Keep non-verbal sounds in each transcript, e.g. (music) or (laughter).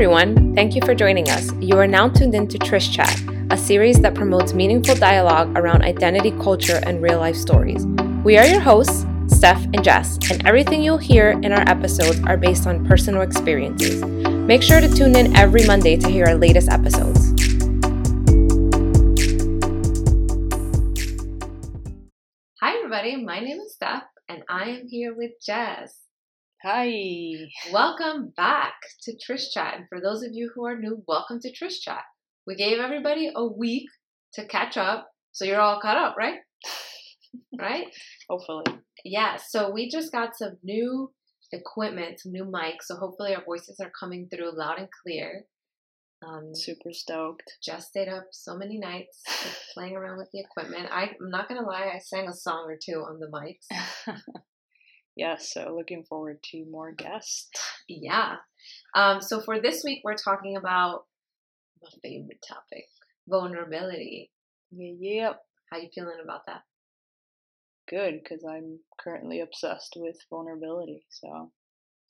everyone. Thank you for joining us. You are now tuned in to Trish Chat, a series that promotes meaningful dialogue around identity, culture, and real life stories. We are your hosts, Steph and Jess, and everything you'll hear in our episodes are based on personal experiences. Make sure to tune in every Monday to hear our latest episodes. Hi, everybody. My name is Steph, and I am here with Jess. Hi. Welcome back to Trish Chat. And for those of you who are new, welcome to Trish Chat. We gave everybody a week to catch up, so you're all caught up, right? right? (laughs) Hopefully. Yeah, so we just got some new equipment, some new mics, so hopefully our voices are coming through loud and clear. Um, Super stoked. Just stayed up so many nights playing around with the equipment. I, I'm not gonna lie, I sang a song or two on the mics. (laughs) yes, so looking forward to more guests. Yeah. Um, so for this week, we're talking about my favorite topic, vulnerability. Yeah, yep. How you feeling about that? Good, because I'm currently obsessed with vulnerability. So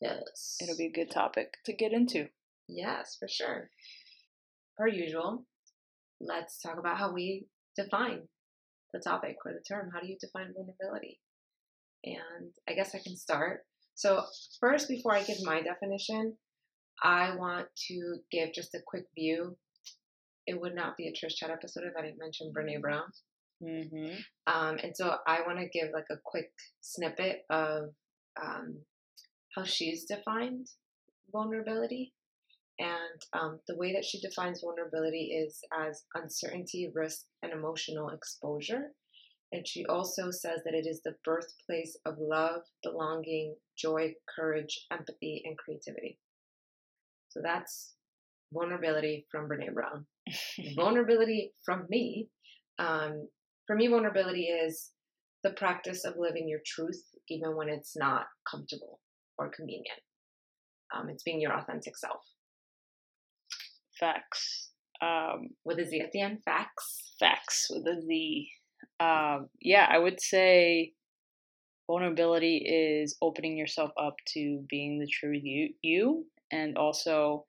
yes, it'll be a good topic to get into. Yes, for sure. Per usual, let's talk about how we define the topic or the term. How do you define vulnerability? And I guess I can start. So, first, before I give my definition, I want to give just a quick view. It would not be a Trish Chat episode if I didn't mention Brene Brown. Mm-hmm. Um, and so I want to give like a quick snippet of um, how she's defined vulnerability. And um, the way that she defines vulnerability is as uncertainty, risk, and emotional exposure. And she also says that it is the birthplace of love, belonging, joy, courage, empathy, and creativity. So that's vulnerability from Brene Brown. (laughs) vulnerability from me. Um, for me, vulnerability is the practice of living your truth, even when it's not comfortable or convenient. Um, it's being your authentic self. Facts. Um, with a Z at the end. Facts. Facts with a Z. Um, yeah, I would say vulnerability is opening yourself up to being the true you, you, and also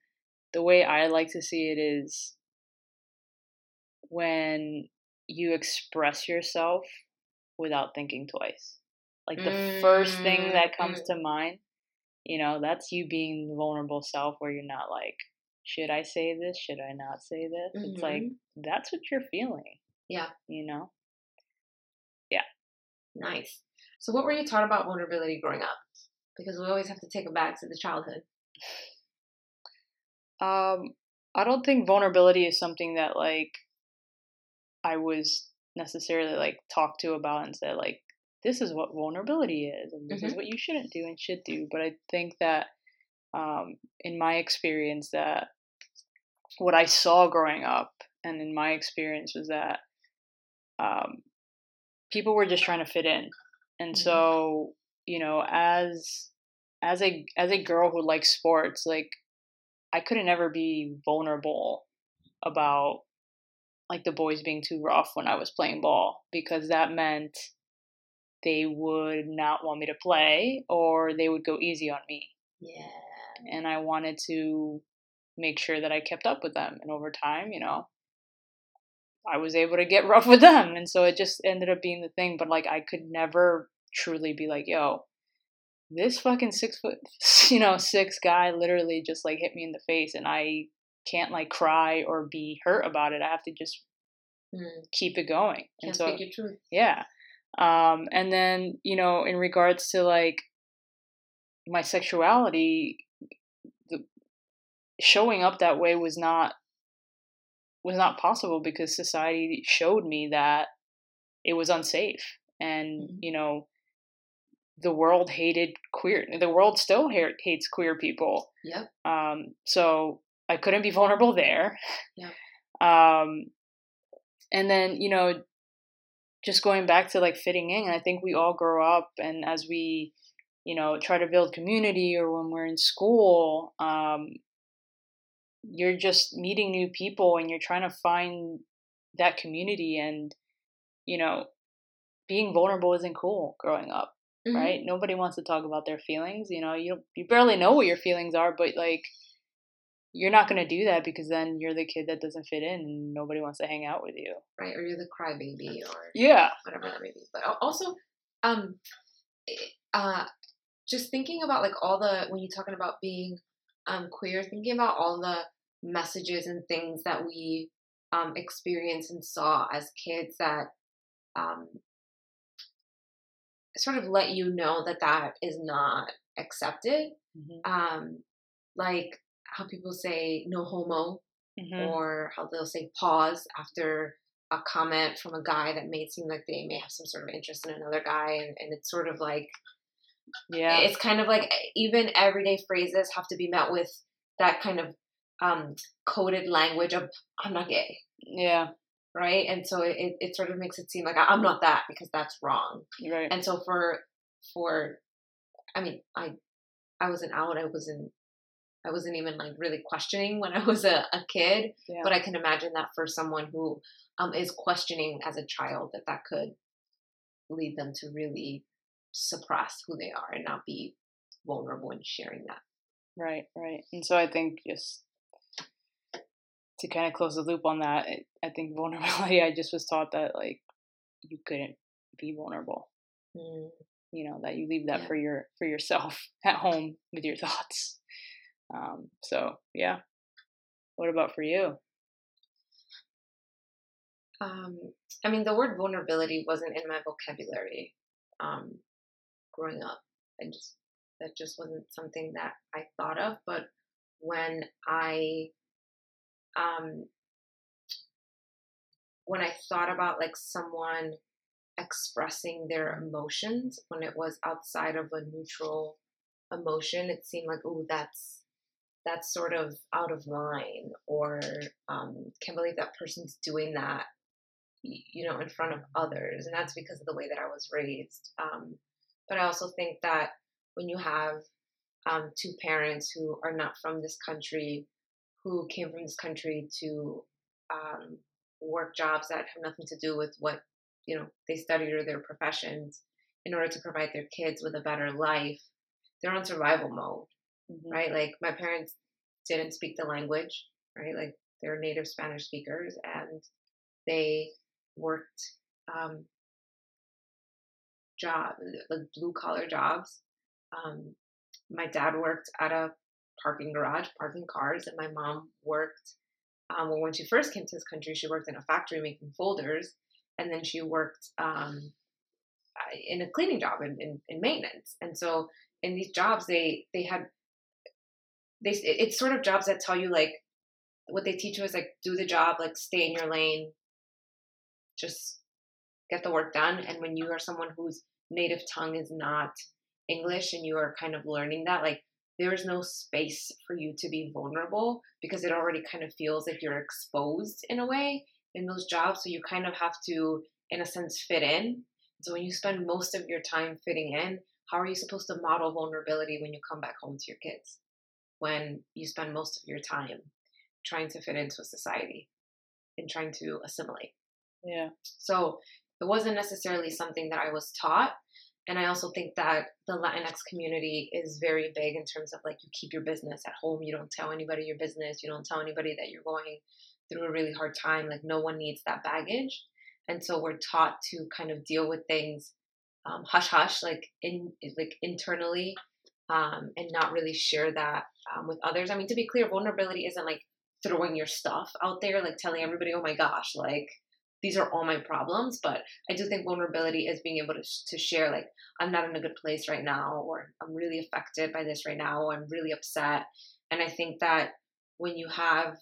the way I like to see it is when you express yourself without thinking twice. Like the mm, first thing that comes mm. to mind, you know, that's you being the vulnerable self where you're not like, should I say this? Should I not say this? Mm-hmm. It's like, mm-hmm. that's what you're feeling. Yeah. You know? Nice. So, what were you taught about vulnerability growing up? Because we always have to take it back to the childhood. Um, I don't think vulnerability is something that like I was necessarily like talked to about and said like this is what vulnerability is and this mm-hmm. is what you shouldn't do and should do. But I think that um, in my experience that what I saw growing up and in my experience was that um, people were just trying to fit in, and mm-hmm. so you know as as a as a girl who likes sports, like I couldn't ever be vulnerable about like the boys being too rough when I was playing ball because that meant they would not want me to play or they would go easy on me. Yeah. And I wanted to make sure that I kept up with them. And over time, you know, I was able to get (laughs) rough with them. And so it just ended up being the thing. But like, I could never truly be like, yo, this fucking six foot, (laughs) you know, six guy literally just like hit me in the face, and I can't like cry or be hurt about it. I have to just mm. keep it going. Can't and so, speak your truth. Yeah. Um, and then you know, in regards to like my sexuality, the showing up that way was not was not possible because society showed me that it was unsafe and mm-hmm. you know the world hated queer. The world still hates queer people. Yep. Um, so I couldn't be vulnerable there. Yep. (laughs) Um, and then you know, just going back to like fitting in. I think we all grow up, and as we, you know, try to build community, or when we're in school, um, you're just meeting new people, and you're trying to find that community, and you know, being vulnerable isn't cool growing up mm-hmm. right? Nobody wants to talk about their feelings. You know, you you barely know what your feelings are, but like you're not going to do that because then you're the kid that doesn't fit in and nobody wants to hang out with you. Right. Or you're the crybaby or yeah, whatever that may be. But also, um, uh, just thinking about like all the, when you're talking about being um, queer, thinking about all the messages and things that we um, experienced and saw as kids that um, sort of let you know that that is not accepted. Mm-hmm. Um, like how people say no homo, mm-hmm. or how they'll say pause after a comment from a guy that may seem like they may have some sort of interest in another guy, and, and it's sort of like, yeah, it's kind of like even everyday phrases have to be met with that kind of um, coded language of "I'm not gay." Yeah. Right, and so it, it sort of makes it seem like I'm not that because that's wrong. Right. And so for for, I mean, I I wasn't out. I wasn't I wasn't even like really questioning when (laughs) I was a, a kid. Yeah. But I can imagine that for someone who um, is questioning as a child, that that could lead them to really suppress who they are and not be vulnerable in sharing that. Right, right. And so I think just to kind of close the loop on that, I think (laughs) vulnerability, I just was taught that like you couldn't be vulnerable. Mm. You know, that you leave that yeah. for your for yourself (laughs) at home with your thoughts. Um, so yeah. What about for you? Um, I mean, the word vulnerability wasn't in my vocabulary um, growing up. I just that just wasn't something that I thought of. But when I um, when I thought about like someone expressing their emotions when it was outside of a neutral emotion, it seemed like, oh, that's that's sort of out of line or um, can't believe that person's doing that you know in front of others and that's because of the way that i was raised um, but i also think that when you have um, two parents who are not from this country who came from this country to um, work jobs that have nothing to do with what you know they studied or their professions in order to provide their kids with a better life they're on survival mode mm-hmm. right? Like my parents didn't speak the language, right? Like they're native Spanish speakers and they worked um, job, like blue collar jobs. Um, my dad worked at a parking garage, parking cars, and my mom worked. Um, well, when she first came to this country, she worked in a factory making folders, and then she worked um, in a cleaning job in, in, in maintenance. And so, in these jobs, they they had they it's sort of jobs that tell you like what they teach you is like do the job, like stay in your lane, just get the work done. And when you are someone whose native tongue is not English and you are kind of learning that, like there is no space for you to be vulnerable because it already kind of feels like you're exposed in a way in those jobs. So you kind of have to, in a sense, fit in. So when you spend most of your time fitting in, how are you supposed to model vulnerability when you come back home to your kids? when you spend most of your time trying to fit into a society and trying to assimilate. Yeah. So it wasn't necessarily something that I was taught. And I also think that the Latinx community is very big in terms of like you keep your business at home. You don't tell anybody your business. You don't tell anybody that you're going through a really hard time. Like no one needs that baggage. And so we're taught to kind of deal with things um, hush hush, like in like internally um, and not really share that um, with others. I mean, to be clear, vulnerability isn't like throwing your stuff out there, like telling everybody, oh my gosh, like these are all my problems. But I do think vulnerability is being able to, to share, like, I'm not in a good place right now, or I'm really affected by this right now, I'm really upset. And I think that when you have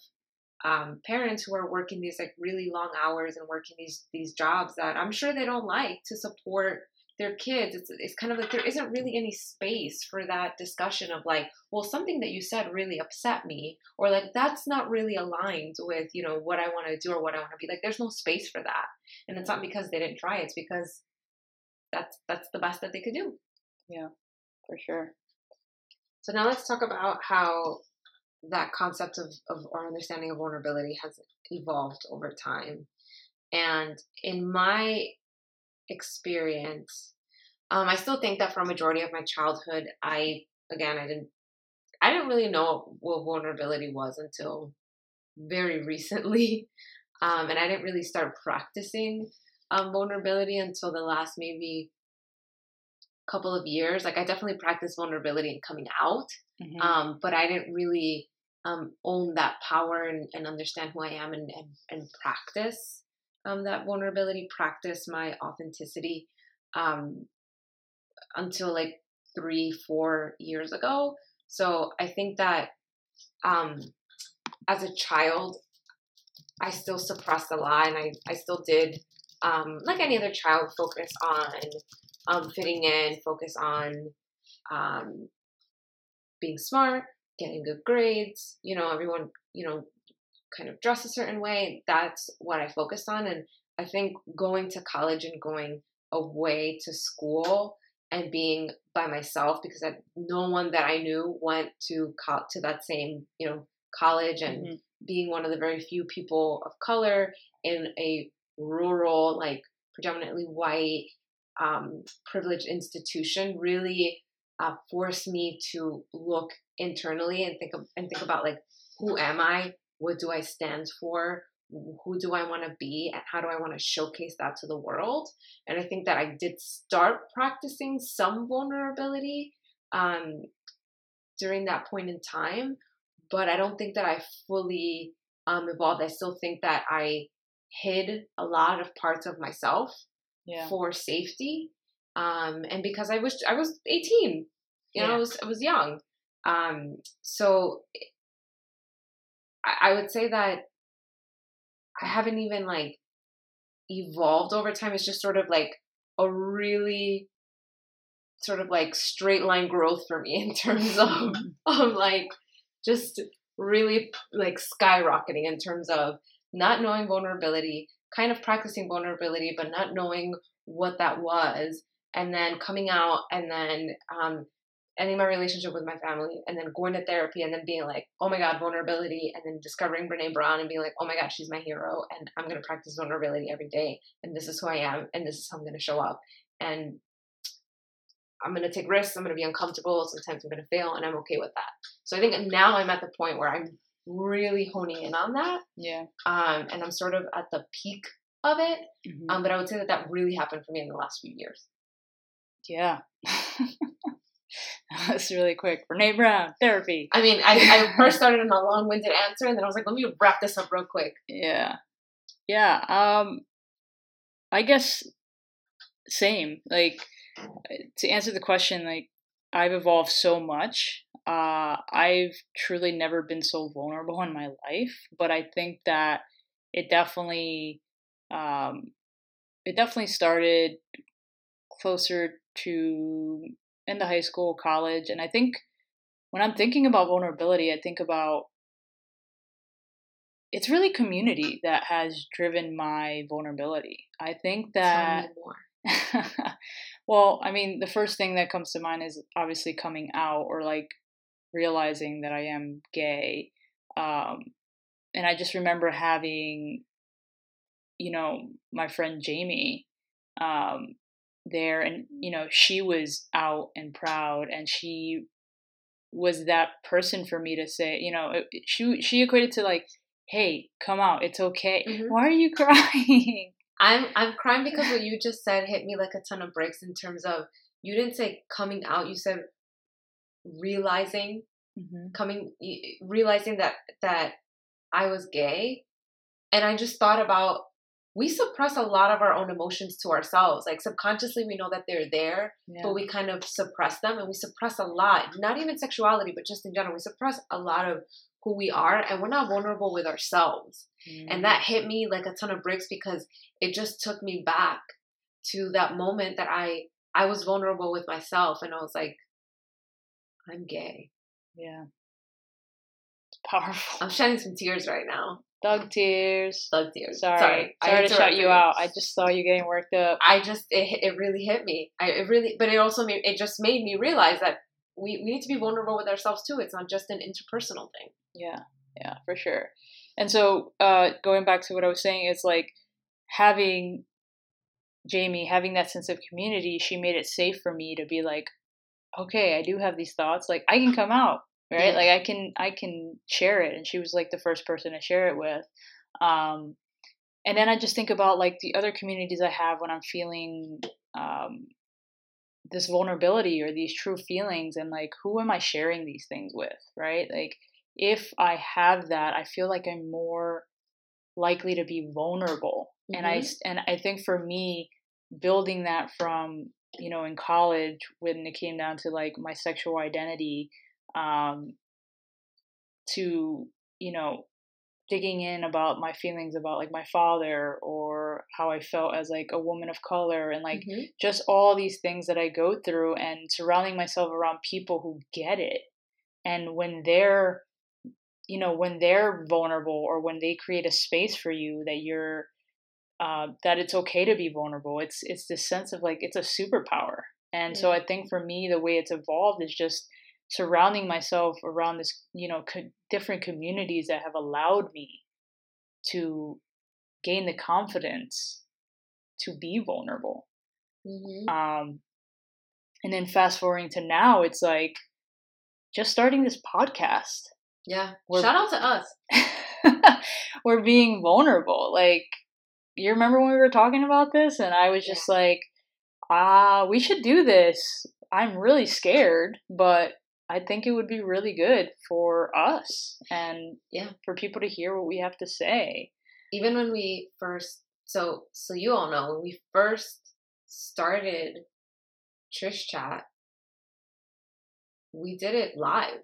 um, parents who are working these like really long hours and working these these jobs that I'm sure they don't like to support their kids it's, it's kind of like there isn't really any space for that discussion of like well something that you said really upset me or like that's not really aligned with you know what i want to do or what i want to be like there's no space for that. And it's not mm-hmm. because they didn't try it's because that's that's the best that they could do. Yeah for sure. So now let's talk about how that concept of, of our understanding of vulnerability has evolved over time. And in my experience. Um, I still think that for a majority of my childhood, I again I didn't I didn't really know what vulnerability was until very (laughs) recently. Um, and I didn't really start practicing um, vulnerability until the last maybe couple of years. Like I definitely practiced vulnerability and coming out, mm-hmm. um, but I didn't really um, own that power and, and, understand who I am and, and, and practice um, that vulnerability, practice my authenticity um, until like three, four years ago. So I think that um, as a child, I still suppressed a lot and I, I still did, um, like any other child, focus on um, fitting in, focus on um, being smart, getting good grades. You know, everyone, you know, kind of dress a certain way. That's what I focused on. And I think going to college and going away to school and being by myself because I, no one that I knew went to co- to that same you know college and mm-hmm. being one of the very few people of color in a rural like predominantly white um, privileged institution really uh, forced me to look internally and think of, and think about like who am I what do I stand for who do I want to be and how do I want to showcase that to the world? And I think that I did start practicing some vulnerability um, during that point in time, but I don't think that I fully um, evolved. I still think that I hid a lot of parts of myself yeah. for safety, um, and because I was I was 18, you yeah. know, I was I was young, um, so I, I would say that I haven't even like evolved over time. It's just sort of like a really sort of like straight line growth for me (laughs) in terms of of like just really like skyrocketing in terms of not knowing vulnerability, kind of practicing vulnerability, but not knowing what that was, and then coming out and then um, ending my relationship with my family and then going to therapy and then being like, oh my God, vulnerability. And then discovering Brene Brown and being like, oh my God, she's my hero. And I'm going to practice vulnerability every day. And this is who I am. And this is how I'm going to show up. And I'm going to take risks. I'm going to be uncomfortable. Sometimes I'm going to fail. And I'm okay with that. So I think now I'm at the point where I'm really honing in on that. Yeah. Um, and I'm sort of at the peak of it. Mm-hmm. Um, but I would say that that really happened for me in the last few years. Yeah. (laughs) (laughs) That's really quick. Brene Brown, therapy. I mean, I, I (laughs) first started in a long winded answer and then I was like, let me wrap this up real quick. Yeah. Yeah. Um I guess same. Like to answer the question, like I've evolved so much. Uh I've truly never been so vulnerable in my life, but I think that it definitely um it definitely started closer to in the high school, college. And I think when I'm thinking about vulnerability, I think about it's really community that has driven my vulnerability. I think that. (laughs) well, I mean, the first thing that comes to mind is obviously coming out or like realizing that I am gay. Um, and I just remember having, you know, my friend Jamie um, there and you know she was out and proud and she was that person for me to say you know she she equated to like hey come out it's okay (laughs) mm-hmm. why are you crying i'm i'm crying because what you just said hit me like a ton of bricks in terms of you didn't say coming out you said realizing mm-hmm. coming realizing that that i was gay and i just thought about we suppress a lot of our own emotions to ourselves. Like subconsciously, we know that they're there, yeah. but we kind of suppress them and we suppress a lot, not even sexuality, but just in general. We suppress a lot of who we are and we're not vulnerable with ourselves. Mm. And that hit me like a ton of bricks because it just took me back to that moment that I I was vulnerable with myself and I was like I'm gay. Yeah. It's powerful. I'm shedding some tears right now. Thug tears. Thug tears. Sorry. Sorry, Sorry to shut you out. I just saw you getting worked up. I just it it really hit me. I it really, but it also made it just made me realize that we we need to be vulnerable with ourselves too. It's not just an interpersonal thing. Yeah, yeah, for sure. And so, uh, going back to what I was saying, it's like having Jamie having that sense of community. She made it safe for me to be like, okay, I do have these thoughts. Like I can come out. Right? Yeah. Like I can I can share it, and she was like the first person to share it with. Um, and then I just think about like the other communities I have when I'm feeling um, this vulnerability or these true feelings, and like who am I sharing these things with, right? Like if I have that, I feel like I'm more likely to be vulnerable, and I Mhm. and I think for me, building that from you know in college when it came down to like my sexual identity um to you know digging in about my feelings about like my father or how I felt as like a woman of color and like Mhm. just all these things that I go through and surrounding myself around people who get it. And when they're you know, when they're vulnerable or when they create a space for you that you're uh, that it's okay to be vulnerable. It's it's this sense of like it's a superpower. And so I think for me, the way it's evolved is just surrounding myself around this, you know, co- different communities that have allowed me to gain the confidence to be vulnerable. Mhm. Um, and then fast forwarding to now, it's like just starting this podcast. Yeah. Shout out to us. (laughs) we're being vulnerable. Like, you remember when we were talking about this, and I was just like, ah, we should do this. I'm really scared, but I think it would be really good for us and Yeah. for people to hear what we have to say. Even when we first, so so you all know when we first started Trish Chat, we did it live.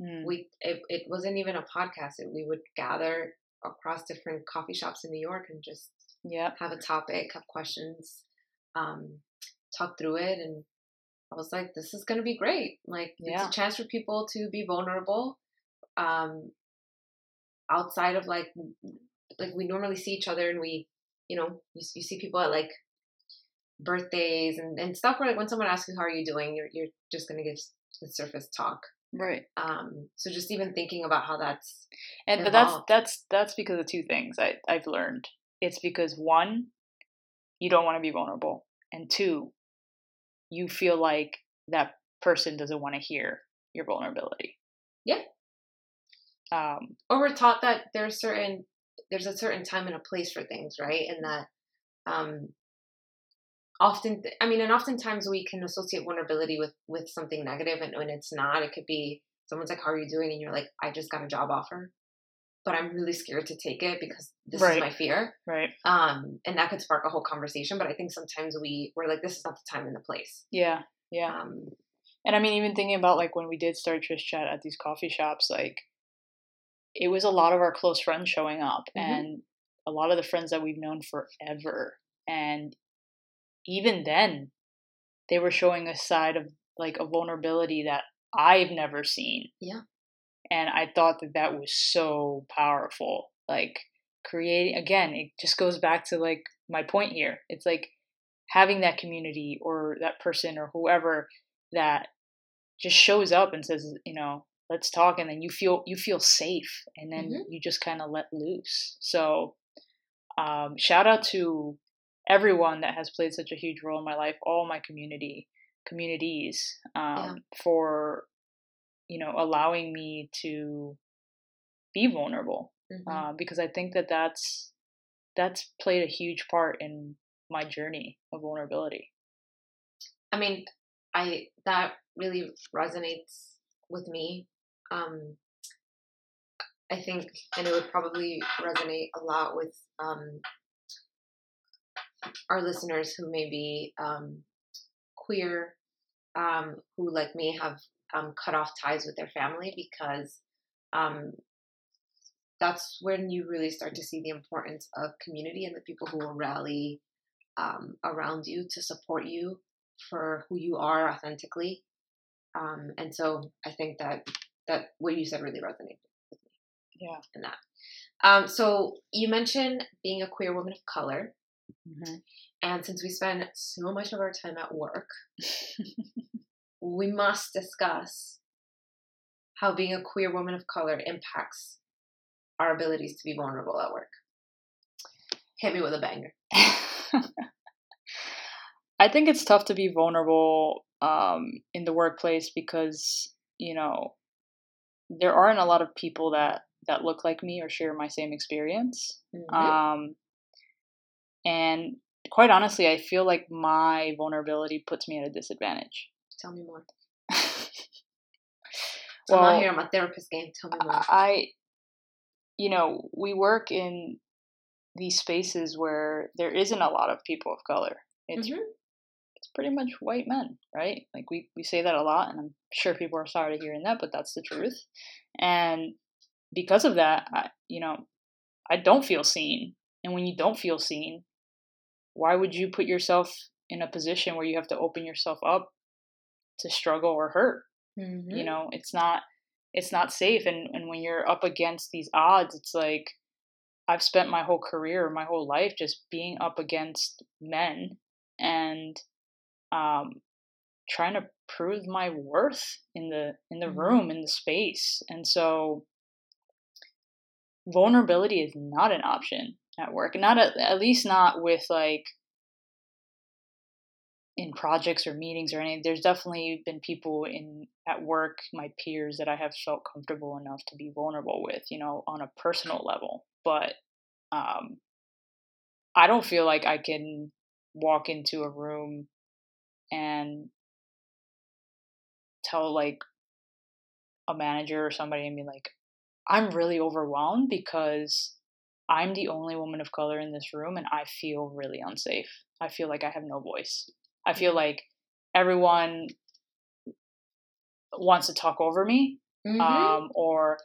Hmm. We it, it wasn't even a podcast. It, we would gather across different coffee shops in New York and just yeah have a topic, have questions, um, talk through it, and I was like, this is gonna be great. Like Yeah. it's a chance for people to be vulnerable, um, outside of like like we normally see each other and we, you know, you, you see people at like birthdays and, and stuff where like when someone asks you how are you doing, you're you're just gonna give the surface talk. Right. Um, so just even thinking about how that's And but that's that's that's because of two things I I've learned. It's because one, you don't want to be vulnerable, and two, you feel like that person doesn't want to hear your vulnerability. Yeah. Um. or we're taught that there's certain there's a certain time and a place for things right and that um often i mean and oftentimes we can associate vulnerability with with something negative and when it's not it could be someone's like how are you doing and you're like i just got a job offer but i'm really scared to take it because this Right. is my fear Right. um and that could spark a whole conversation but i think sometimes we we're like this is not the time and the place Yeah. Yeah. um And I mean, even thinking about like when we did start Trish Chat at these coffee shops, like it was a lot of our close friends showing up Mhm. and a lot of the friends that we've known forever. And even then, they were showing a side of like a vulnerability that I've never seen. Yeah. And I thought that that was so powerful. Like creating, again, it just goes back to like my point here. It's like having that community or that person or whoever that just shows up and says, you know, let's talk and then you feel you feel safe and then Mhm. you just kind of let loose. So um shout out to everyone that has played such a huge role in my life, all my community communities um for you know allowing me to be vulnerable mhm. uh, because I think that that's that's played a huge part in my journey of vulnerability. I mean, I that really resonates with me. Um, I think, and it would probably resonate a lot with um, our listeners who may be um, queer, um, who like me have um, cut off ties with their family because um, that's when you really start to see the importance of community and the people who will rally um, around you to support you for who you are authentically. Um, and so I think that that what you said really resonated with me Yeah. And that. Um, so you mentioned being a queer woman of color, Mm-hmm. and since we spend so much of our time at work, (laughs) we must discuss how being a queer woman of color impacts our abilities to be vulnerable at work. Hit me with a banger. (laughs) I think it's tough to be vulnerable um, in the workplace because you know there aren't a lot of people that that look like me or share my same experience. Mhm. Um, and quite honestly, I feel like my vulnerability puts me at a disadvantage. Tell me more. (laughs) well, I'm out here on my therapist game. Tell me more. I, you know, we work in these spaces where there isn't a lot of people of color. It's Mhm. it's pretty much white men, right? Like we we say that a lot, and I'm sure people are sorry to hearing that, but that's the truth. And because of that, I, you know, I don't feel seen. And when you don't feel seen, why would you put yourself in a position where you have to open yourself up to struggle or hurt? Mhm. you know it's not it's not safe and and when you're up against these odds it's like i've spent my whole career my whole life just being up against men and um trying to prove my worth in the in the Mhm. room in the space and so vulnerability is not an option at work not at, at least not with like in projects or meetings or anything there's definitely been people in at work my peers that i have felt comfortable enough to be vulnerable with you know on a personal level but um i don't feel like i can walk into a room and tell like a manager or somebody and be like i'm really overwhelmed because i'm the only woman of color in this room and i feel really unsafe. I feel like i have no voice I feel like everyone wants to talk over me, Mhm. um, or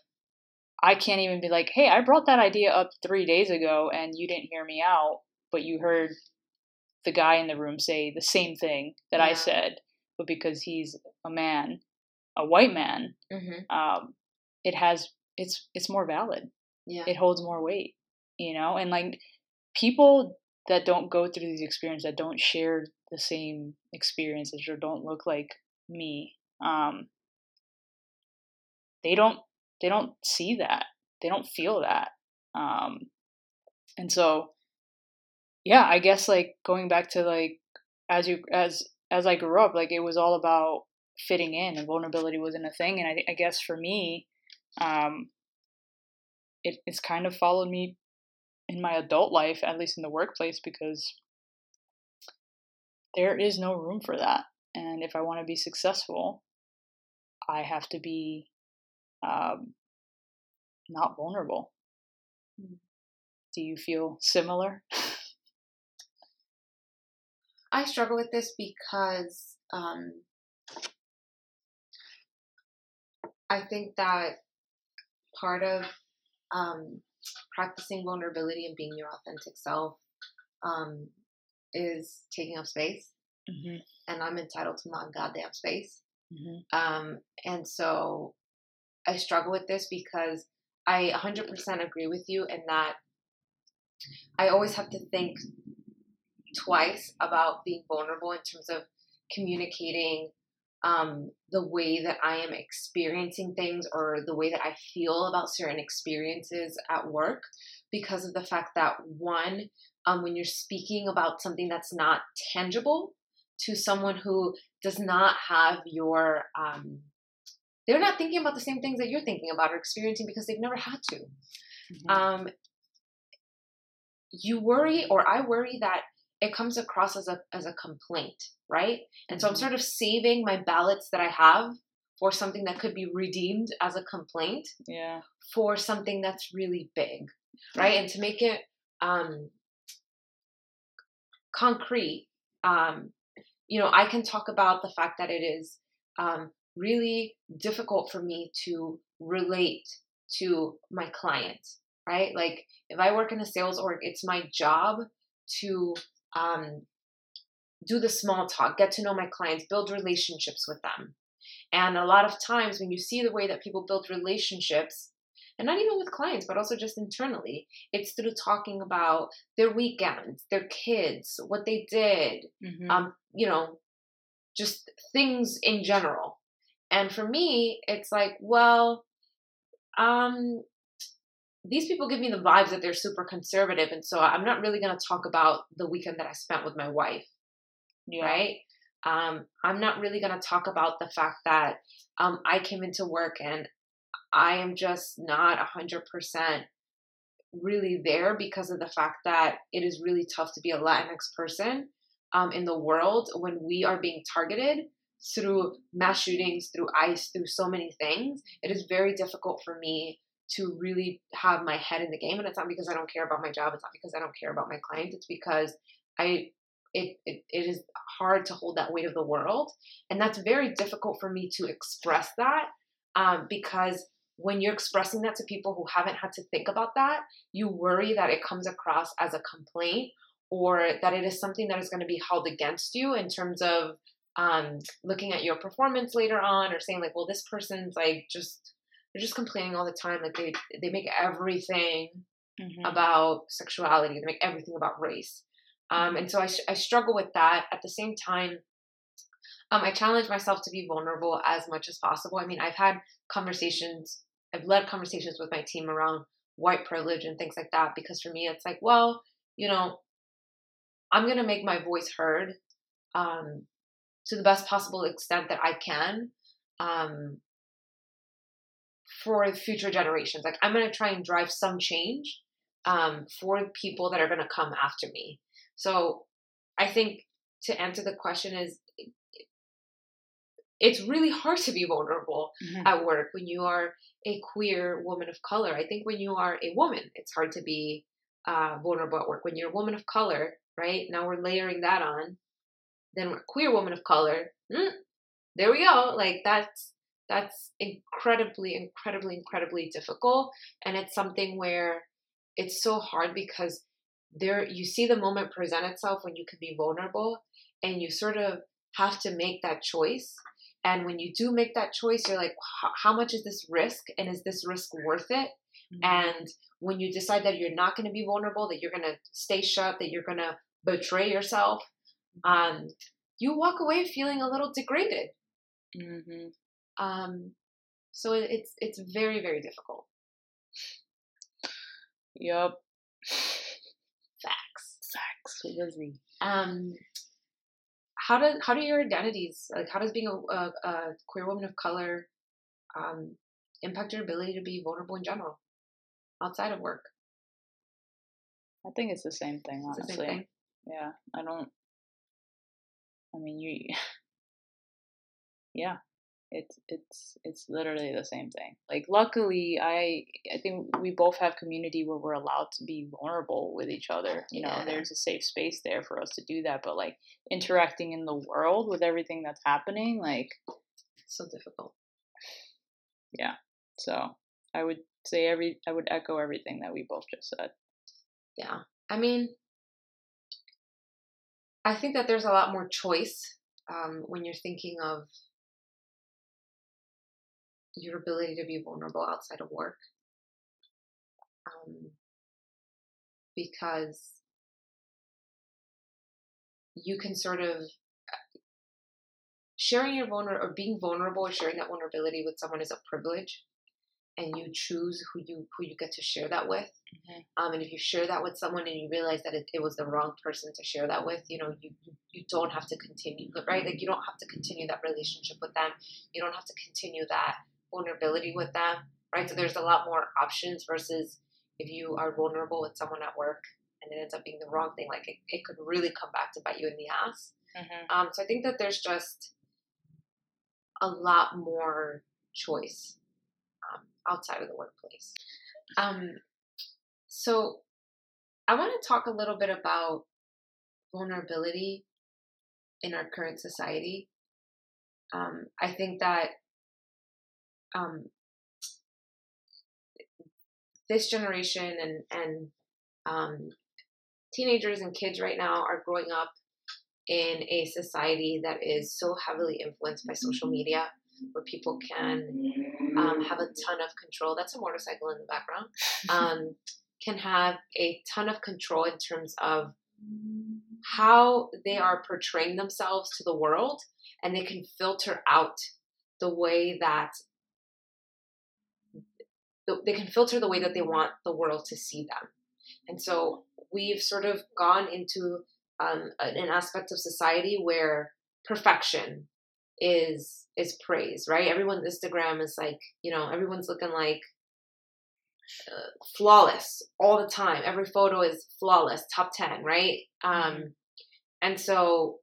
I can't even be like, "Hey, I brought that idea up three days ago, and you didn't hear me out, but you heard the guy in the room say the same thing that I said, but because he's a man, a white man, Mhm. um, it has it's it's more valid. Yeah. It holds more weight, you know, and like people that don't go through these experiences that don't share the same experiences or don't look like me um they don't they don't see that. They don't feel that um and so yeah i guess like going back to like as you as as i grew up like it was all about fitting in and vulnerability wasn't a thing and i, I guess for me um it, it's kind of followed me in my adult life at least in the workplace because there is no room for that. And if i want to be successful i have to be um, not vulnerable. Do you feel similar? I struggle with this because um, I think that part of um, practicing vulnerability and being your authentic self um, is taking up space, mm-hmm. and I'm entitled to my goddamn space. Mm-hmm. Um, and so I struggle with this because I 100% agree with you in that I always have to think twice about being vulnerable in terms of communicating um, the way that I am experiencing things or the way that I feel about certain experiences at work because of the fact that one, um, when you're speaking about something that's not tangible to someone who does not have your, um, they're not thinking about the same things that you're thinking about or experiencing because they've never had to. Mm-hmm. Um, you worry, or I worry that it comes across as a as a complaint, right? And so I'm Mhm. sort of saving my ballots that I have for something that could be redeemed as a complaint yeah for something that's really big, right? And to make it um, concrete, um, you know, I can talk about the fact that it is um, really difficult for me to relate to my clients, right? Like if I work in a sales org, it's my job to um, do the small talk, get to know my clients, build relationships with them. And a lot of times when you see the way that people build relationships, and not even with clients, but also just internally, it's through talking about their weekends, their kids, what they did, mm-hmm. um, you know, just things in general. And for me, it's like, well, um, these people give me the vibes that they're super conservative, and so I'm not really going to talk about the weekend that I spent with my wife, yeah. right? Um, I'm not really going to talk about the fact that um, I came into work and I am just not 100% really there because of the fact that it is really tough to be a Latinx person um, in the world when we are being targeted through mass shootings, through ICE, through so many things. It is very difficult for me to really have my head in the game. And it's not because I don't care about my job. It's not because I don't care about my clients. It's because I it, it, it is hard to hold that weight of the world. And that's very difficult for me to express that um, because when you're expressing that to people who haven't had to think about that, you worry that it comes across as a complaint or that it is something that is going to be held against you in terms of um, looking at your performance later on or saying like, well, this person's like just they're just complaining all the time. Like they they make everything mm-hmm. about sexuality. They make everything about race. Um, and so I, I struggle with that. At the same time, um, I challenge myself to be vulnerable as much as possible. I mean, I've had conversations, I've led conversations with my team around white privilege and things like that because for me, it's like, well, you know, I'm going to make my voice heard um, to the best possible extent that I can um, for future generations. Like, I'm going to try and drive some change um, for people that are going to come after me. So I think to answer the question is it's really hard to be vulnerable mm-hmm. at work when you are a queer woman of color. I think when you are a woman, it's hard to be uh, vulnerable at work. When you're a woman of color, right? Now we're layering that on. Then we're queer woman of color. Mm, there we go. Like that's that's incredibly, incredibly, incredibly difficult, and it's something where it's so hard because there you see the moment present itself when you can be vulnerable and you sort of have to make that choice and when you do make that choice you're like how much is this risk and is this risk worth it mm-hmm. and when you decide that you're not going to be vulnerable that you're going to stay shut that you're going to betray yourself mm-hmm. um, you walk away feeling a little degraded mm-hmm. Um, so it's it's very very difficult yep so busy. Um, how do how do your identities like how does being a, a, a queer woman of color um, impact your ability to be vulnerable in general outside of work? I think it's the same thing, honestly. Same thing. Yeah, I don't. I mean, you. (laughs) Yeah, it's it's it's literally the same thing. Like luckily i i think we both have community where we're allowed to be vulnerable with each other you know yeah. there's a safe space there for us to do that but like interacting in the world with everything that's happening like so difficult. Yeah. So i would say every i would echo everything that we both just said. Yeah. I mean i think that there's a lot more choice um, when you're thinking of your ability to be vulnerable outside of work. Um, because you can sort of sharing your vulner or being vulnerable or sharing that vulnerability with someone is a privilege and you choose who you who you get to share that with mm-hmm. um, and if you share that with someone and you realize that it, it, was the wrong person to share that with you know you, you you don't have to continue right like you don't have to continue that relationship with them you don't have to continue that vulnerability with them, right? So there's a lot more options versus if you are vulnerable with someone at work and it ends up being the wrong thing, like it, it could really come back to bite you in the ass. Mm-hmm. Um, so I think that there's just a lot more choice um, outside of the workplace. Um, so I want to talk a little bit about vulnerability in our current society. Um, I think that um, this generation and and um, teenagers and kids right now are growing up in a society that is so heavily influenced by social media where people can um, have a ton of control that's a motorcycle in the background um, can have a ton of control in terms of how they are portraying themselves to the world and they can filter out the way that they can filter the way that they want the world to see them. And so we've sort of gone into um, an aspect of society where perfection is is praise, right? Everyone's Instagram is like, you know, everyone's looking like uh, flawless all the time. Every photo is flawless, top 10, right? Um and so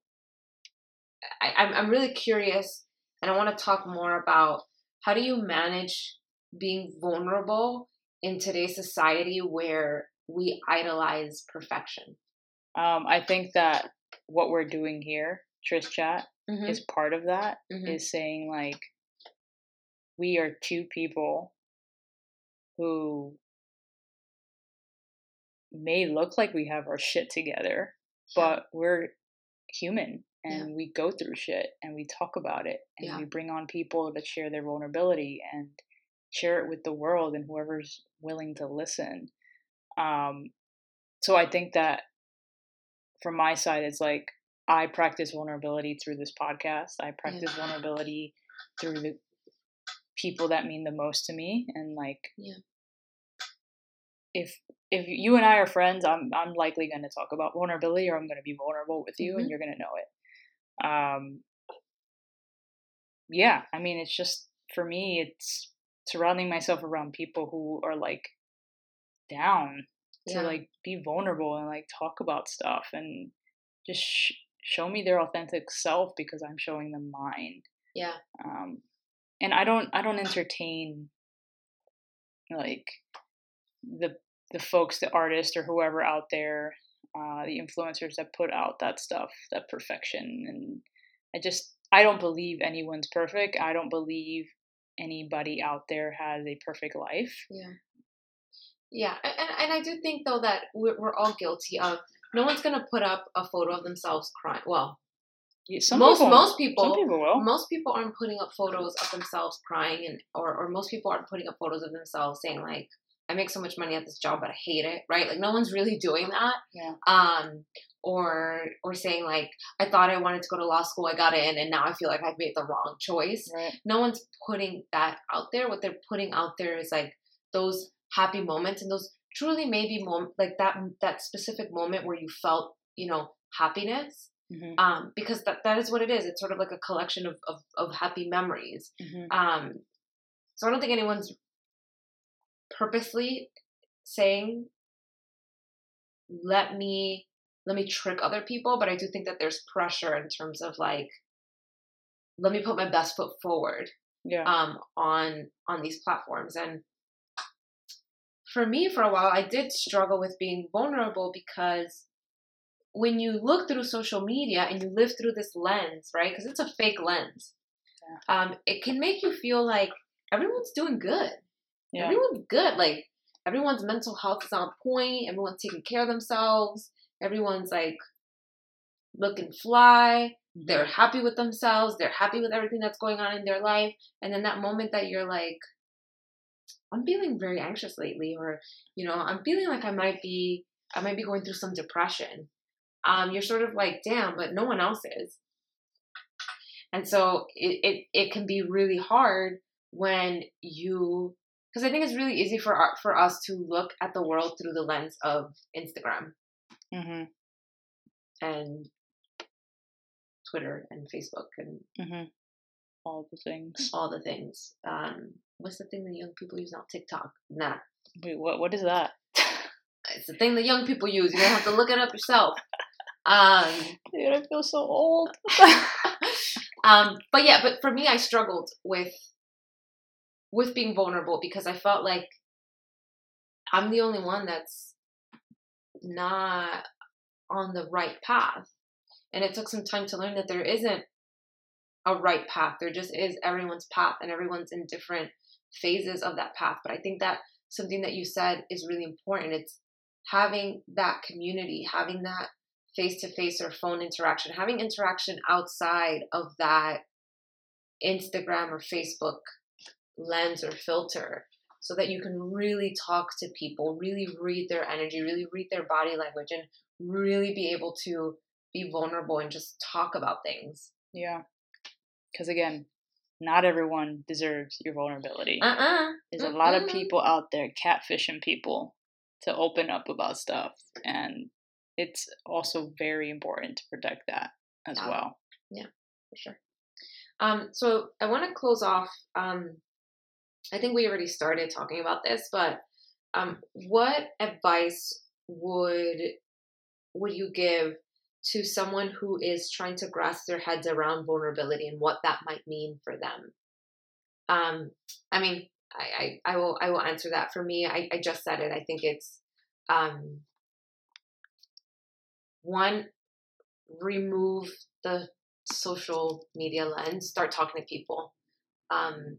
I, I'm I'm really curious and I want to talk more about how do you manage being vulnerable in today's society where we idolize perfection? Um, I think that what we're doing here, Tris Chat, Mm-hmm. is part of that. Is Mhm. saying like we are two people who may look like we have our shit together, but we're human and we go through shit and we talk about it and Yeah. we bring on people to share their vulnerability and share it with the world and whoever's willing to listen. Um, so I think that from my side, it's like I practice vulnerability through this podcast. I practice vulnerability through the people that mean the most to me, and like, Yeah. if if you and I are friends, I'm I'm likely going to talk about vulnerability, or I'm going to be vulnerable with you, Mhm. and you're going to know it. Um, yeah, I mean, it's just for me, it's surrounding myself around people who are like down to Yeah. like be vulnerable and like talk about stuff and just sh- show me their authentic self because I'm showing them mine. Yeah. Um, and I don't I don't entertain like the the folks, the artists or whoever out there, uh, the influencers that put out that stuff, that perfection, and I just I don't believe anyone's perfect. I don't believe anybody out there has a perfect life. Yeah. Yeah, and, and- I do think though that we're, we're all guilty of. No one's gonna put up a photo of themselves crying. Well, Yeah, most people, most people, people will. most people aren't putting up photos of themselves crying, and or or most people aren't putting up photos of themselves saying like, "I make so much money at this job, but I hate it." Right? Like no one's really doing that. Yeah. Um. Or or saying like, "I thought I wanted to go to law school, I got in, and now I feel like I've made the wrong choice." Right. no one's putting that out there. What they're putting out there is like those happy moments and those truly maybe mom- like that that specific moment where you felt you know happiness hmm um because that that is what it is it's sort of like a collection of of, of happy memories hmm um so i don't think anyone's purposely saying let me let me trick other people but i do think that there's pressure in terms of like let me put my best foot forward Yeah. um, on on these platforms. And for me, for a while, I did struggle with being vulnerable because when you look through social media and you live through this lens, right? Because it's a fake lens. Um, it can make you feel like everyone's doing good. yeah. Everyone's good. Like everyone's mental health is on point. Everyone's taking care of themselves. Everyone's like looking fly they're happy with themselves they're happy with everything that's going on in their life and then that moment that you're like i'm feeling very anxious lately or you know i'm feeling like i might be i might be going through some depression um you're sort of like damn but no one else is. And so it it, it can be really hard when you because i think it's really easy for for us to look at the world through the lens of instagram hmm and twitter and facebook and hmm All the things. all the things. Um, what's the thing that young people use now? TikTok. Nah, Wait, what? What is that? (laughs) it's the thing that young people use. You're gonna have to look it up yourself. Um, Dude, I feel so old. (laughs) um, but yeah, but for me, I struggled with with being vulnerable because I felt like I'm the only one that's not on the right path, and it took some time to learn that there isn't a right path. There just is everyone's path, and everyone's in different phases of that path. But I think that something that you said is really important. It's having that community, having that face to face or phone interaction, having interaction outside of that Instagram or Facebook lens or filter so that you can really talk to people, really read their energy, really read their body language, and really be able to be vulnerable and just talk about things. yeah. Because again, not everyone deserves your vulnerability. Uh uh There's a lot of people out there catfishing people to open up about stuff, and it's also very important to protect that as Yeah. well. Yeah, for sure. Um, so I want to close off. Um, I think we already started talking about this, but um, what advice would would you give to someone who is trying to grasp their heads around vulnerability and what that might mean for them? Um, I mean, I, I, I will I will answer that. For me, I, I just said it. I think it's um, one remove the social media lens. Start talking to people. Um,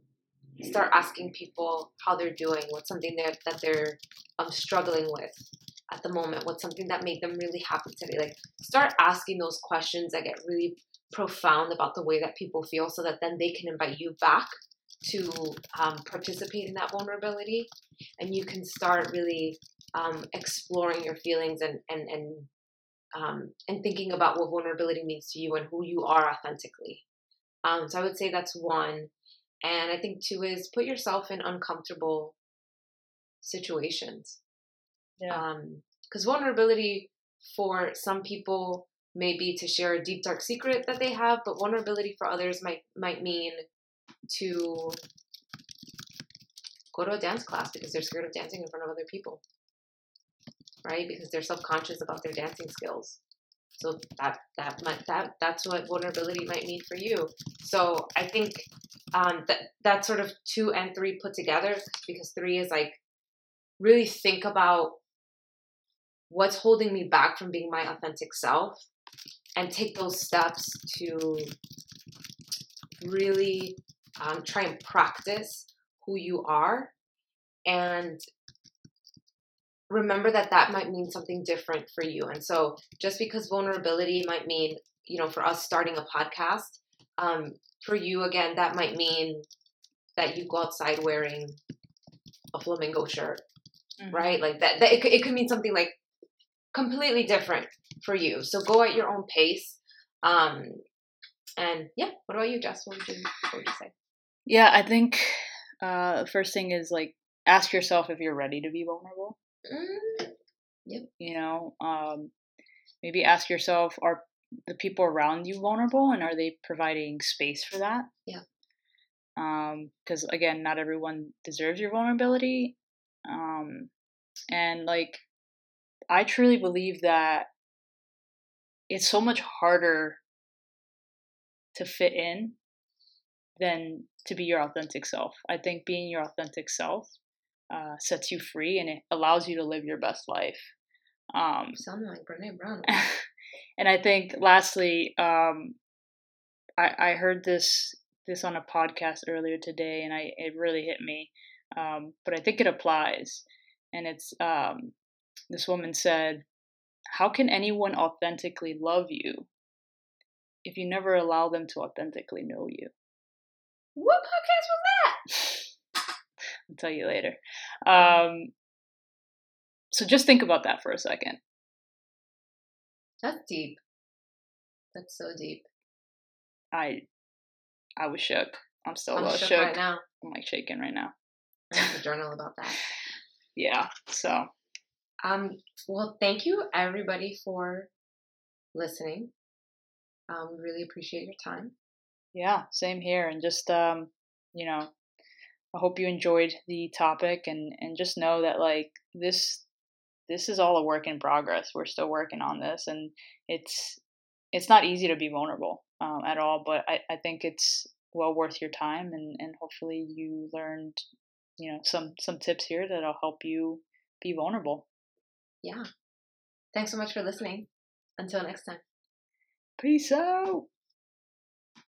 start asking people how they're doing. What's something that that they're um, struggling with at the moment? What's something that made them really happy today? Like start asking those questions that get really profound about the way that people feel, so that then they can invite you back to um, participate in that vulnerability and you can start really um, exploring your feelings and and and um, and thinking about what vulnerability means to you and who you are authentically um, so i would say that's one and i think two is put yourself in uncomfortable situations. Yeah. Um, because vulnerability for some people may be to share a deep dark secret that they have but vulnerability for others might might mean to go to a dance class because they're scared of dancing in front of other people right? Because they're subconscious about their dancing skills so that that might that that's what vulnerability might mean for you. So i think um that that's sort of two and three put together because three is like really think about what's holding me back from being my authentic self and take those steps to really um, try and practice who you are and remember that that might mean something different for you. And so just because vulnerability might mean you know for us starting a podcast um, for you again that might mean that you go outside wearing a flamingo shirt Mhm. right? Like that, that it, could, it could mean something like completely different for you. So go at your own pace. Um and yeah what about you jess? What would you, what would you say? Yeah, I think uh, first thing is like ask yourself if you're ready to be vulnerable. Mm, You know, um, maybe ask yourself are the people around you vulnerable and are they providing space for that? Yeah. Because again, not everyone deserves your vulnerability. Um, and like, I truly believe that it's so much harder to fit in than to be your authentic self. I think being your authentic self uh, sets you free and it allows you to live your best life. Um, sound like brene brown (laughs) and I think lastly, um, I, I heard this this on a podcast earlier today, and I it really hit me. Um, but I think it applies, and it's um, this woman said, "How can anyone authentically love you if you never allow them to authentically know you?" what podcast was that I'll tell you later. Um, so just think about that for a second. that's deep that's so deep I I was shook. I'm still a i'm little shook shook. right now I'm like shaking right now. i have to journal about that (laughs) Yeah. So Um, well, thank you everybody for listening. Um, really appreciate your time. yeah, same here. And just um, you know, I hope you enjoyed the topic and and just know that like this this is all a work in progress. We're still working on this, and it's it's not easy to be vulnerable um, at all. But I I think it's well worth your time, and and hopefully you learned you know some some tips here that'll help you be vulnerable. Yeah. Thanks so much for listening. Until next time. Peace out.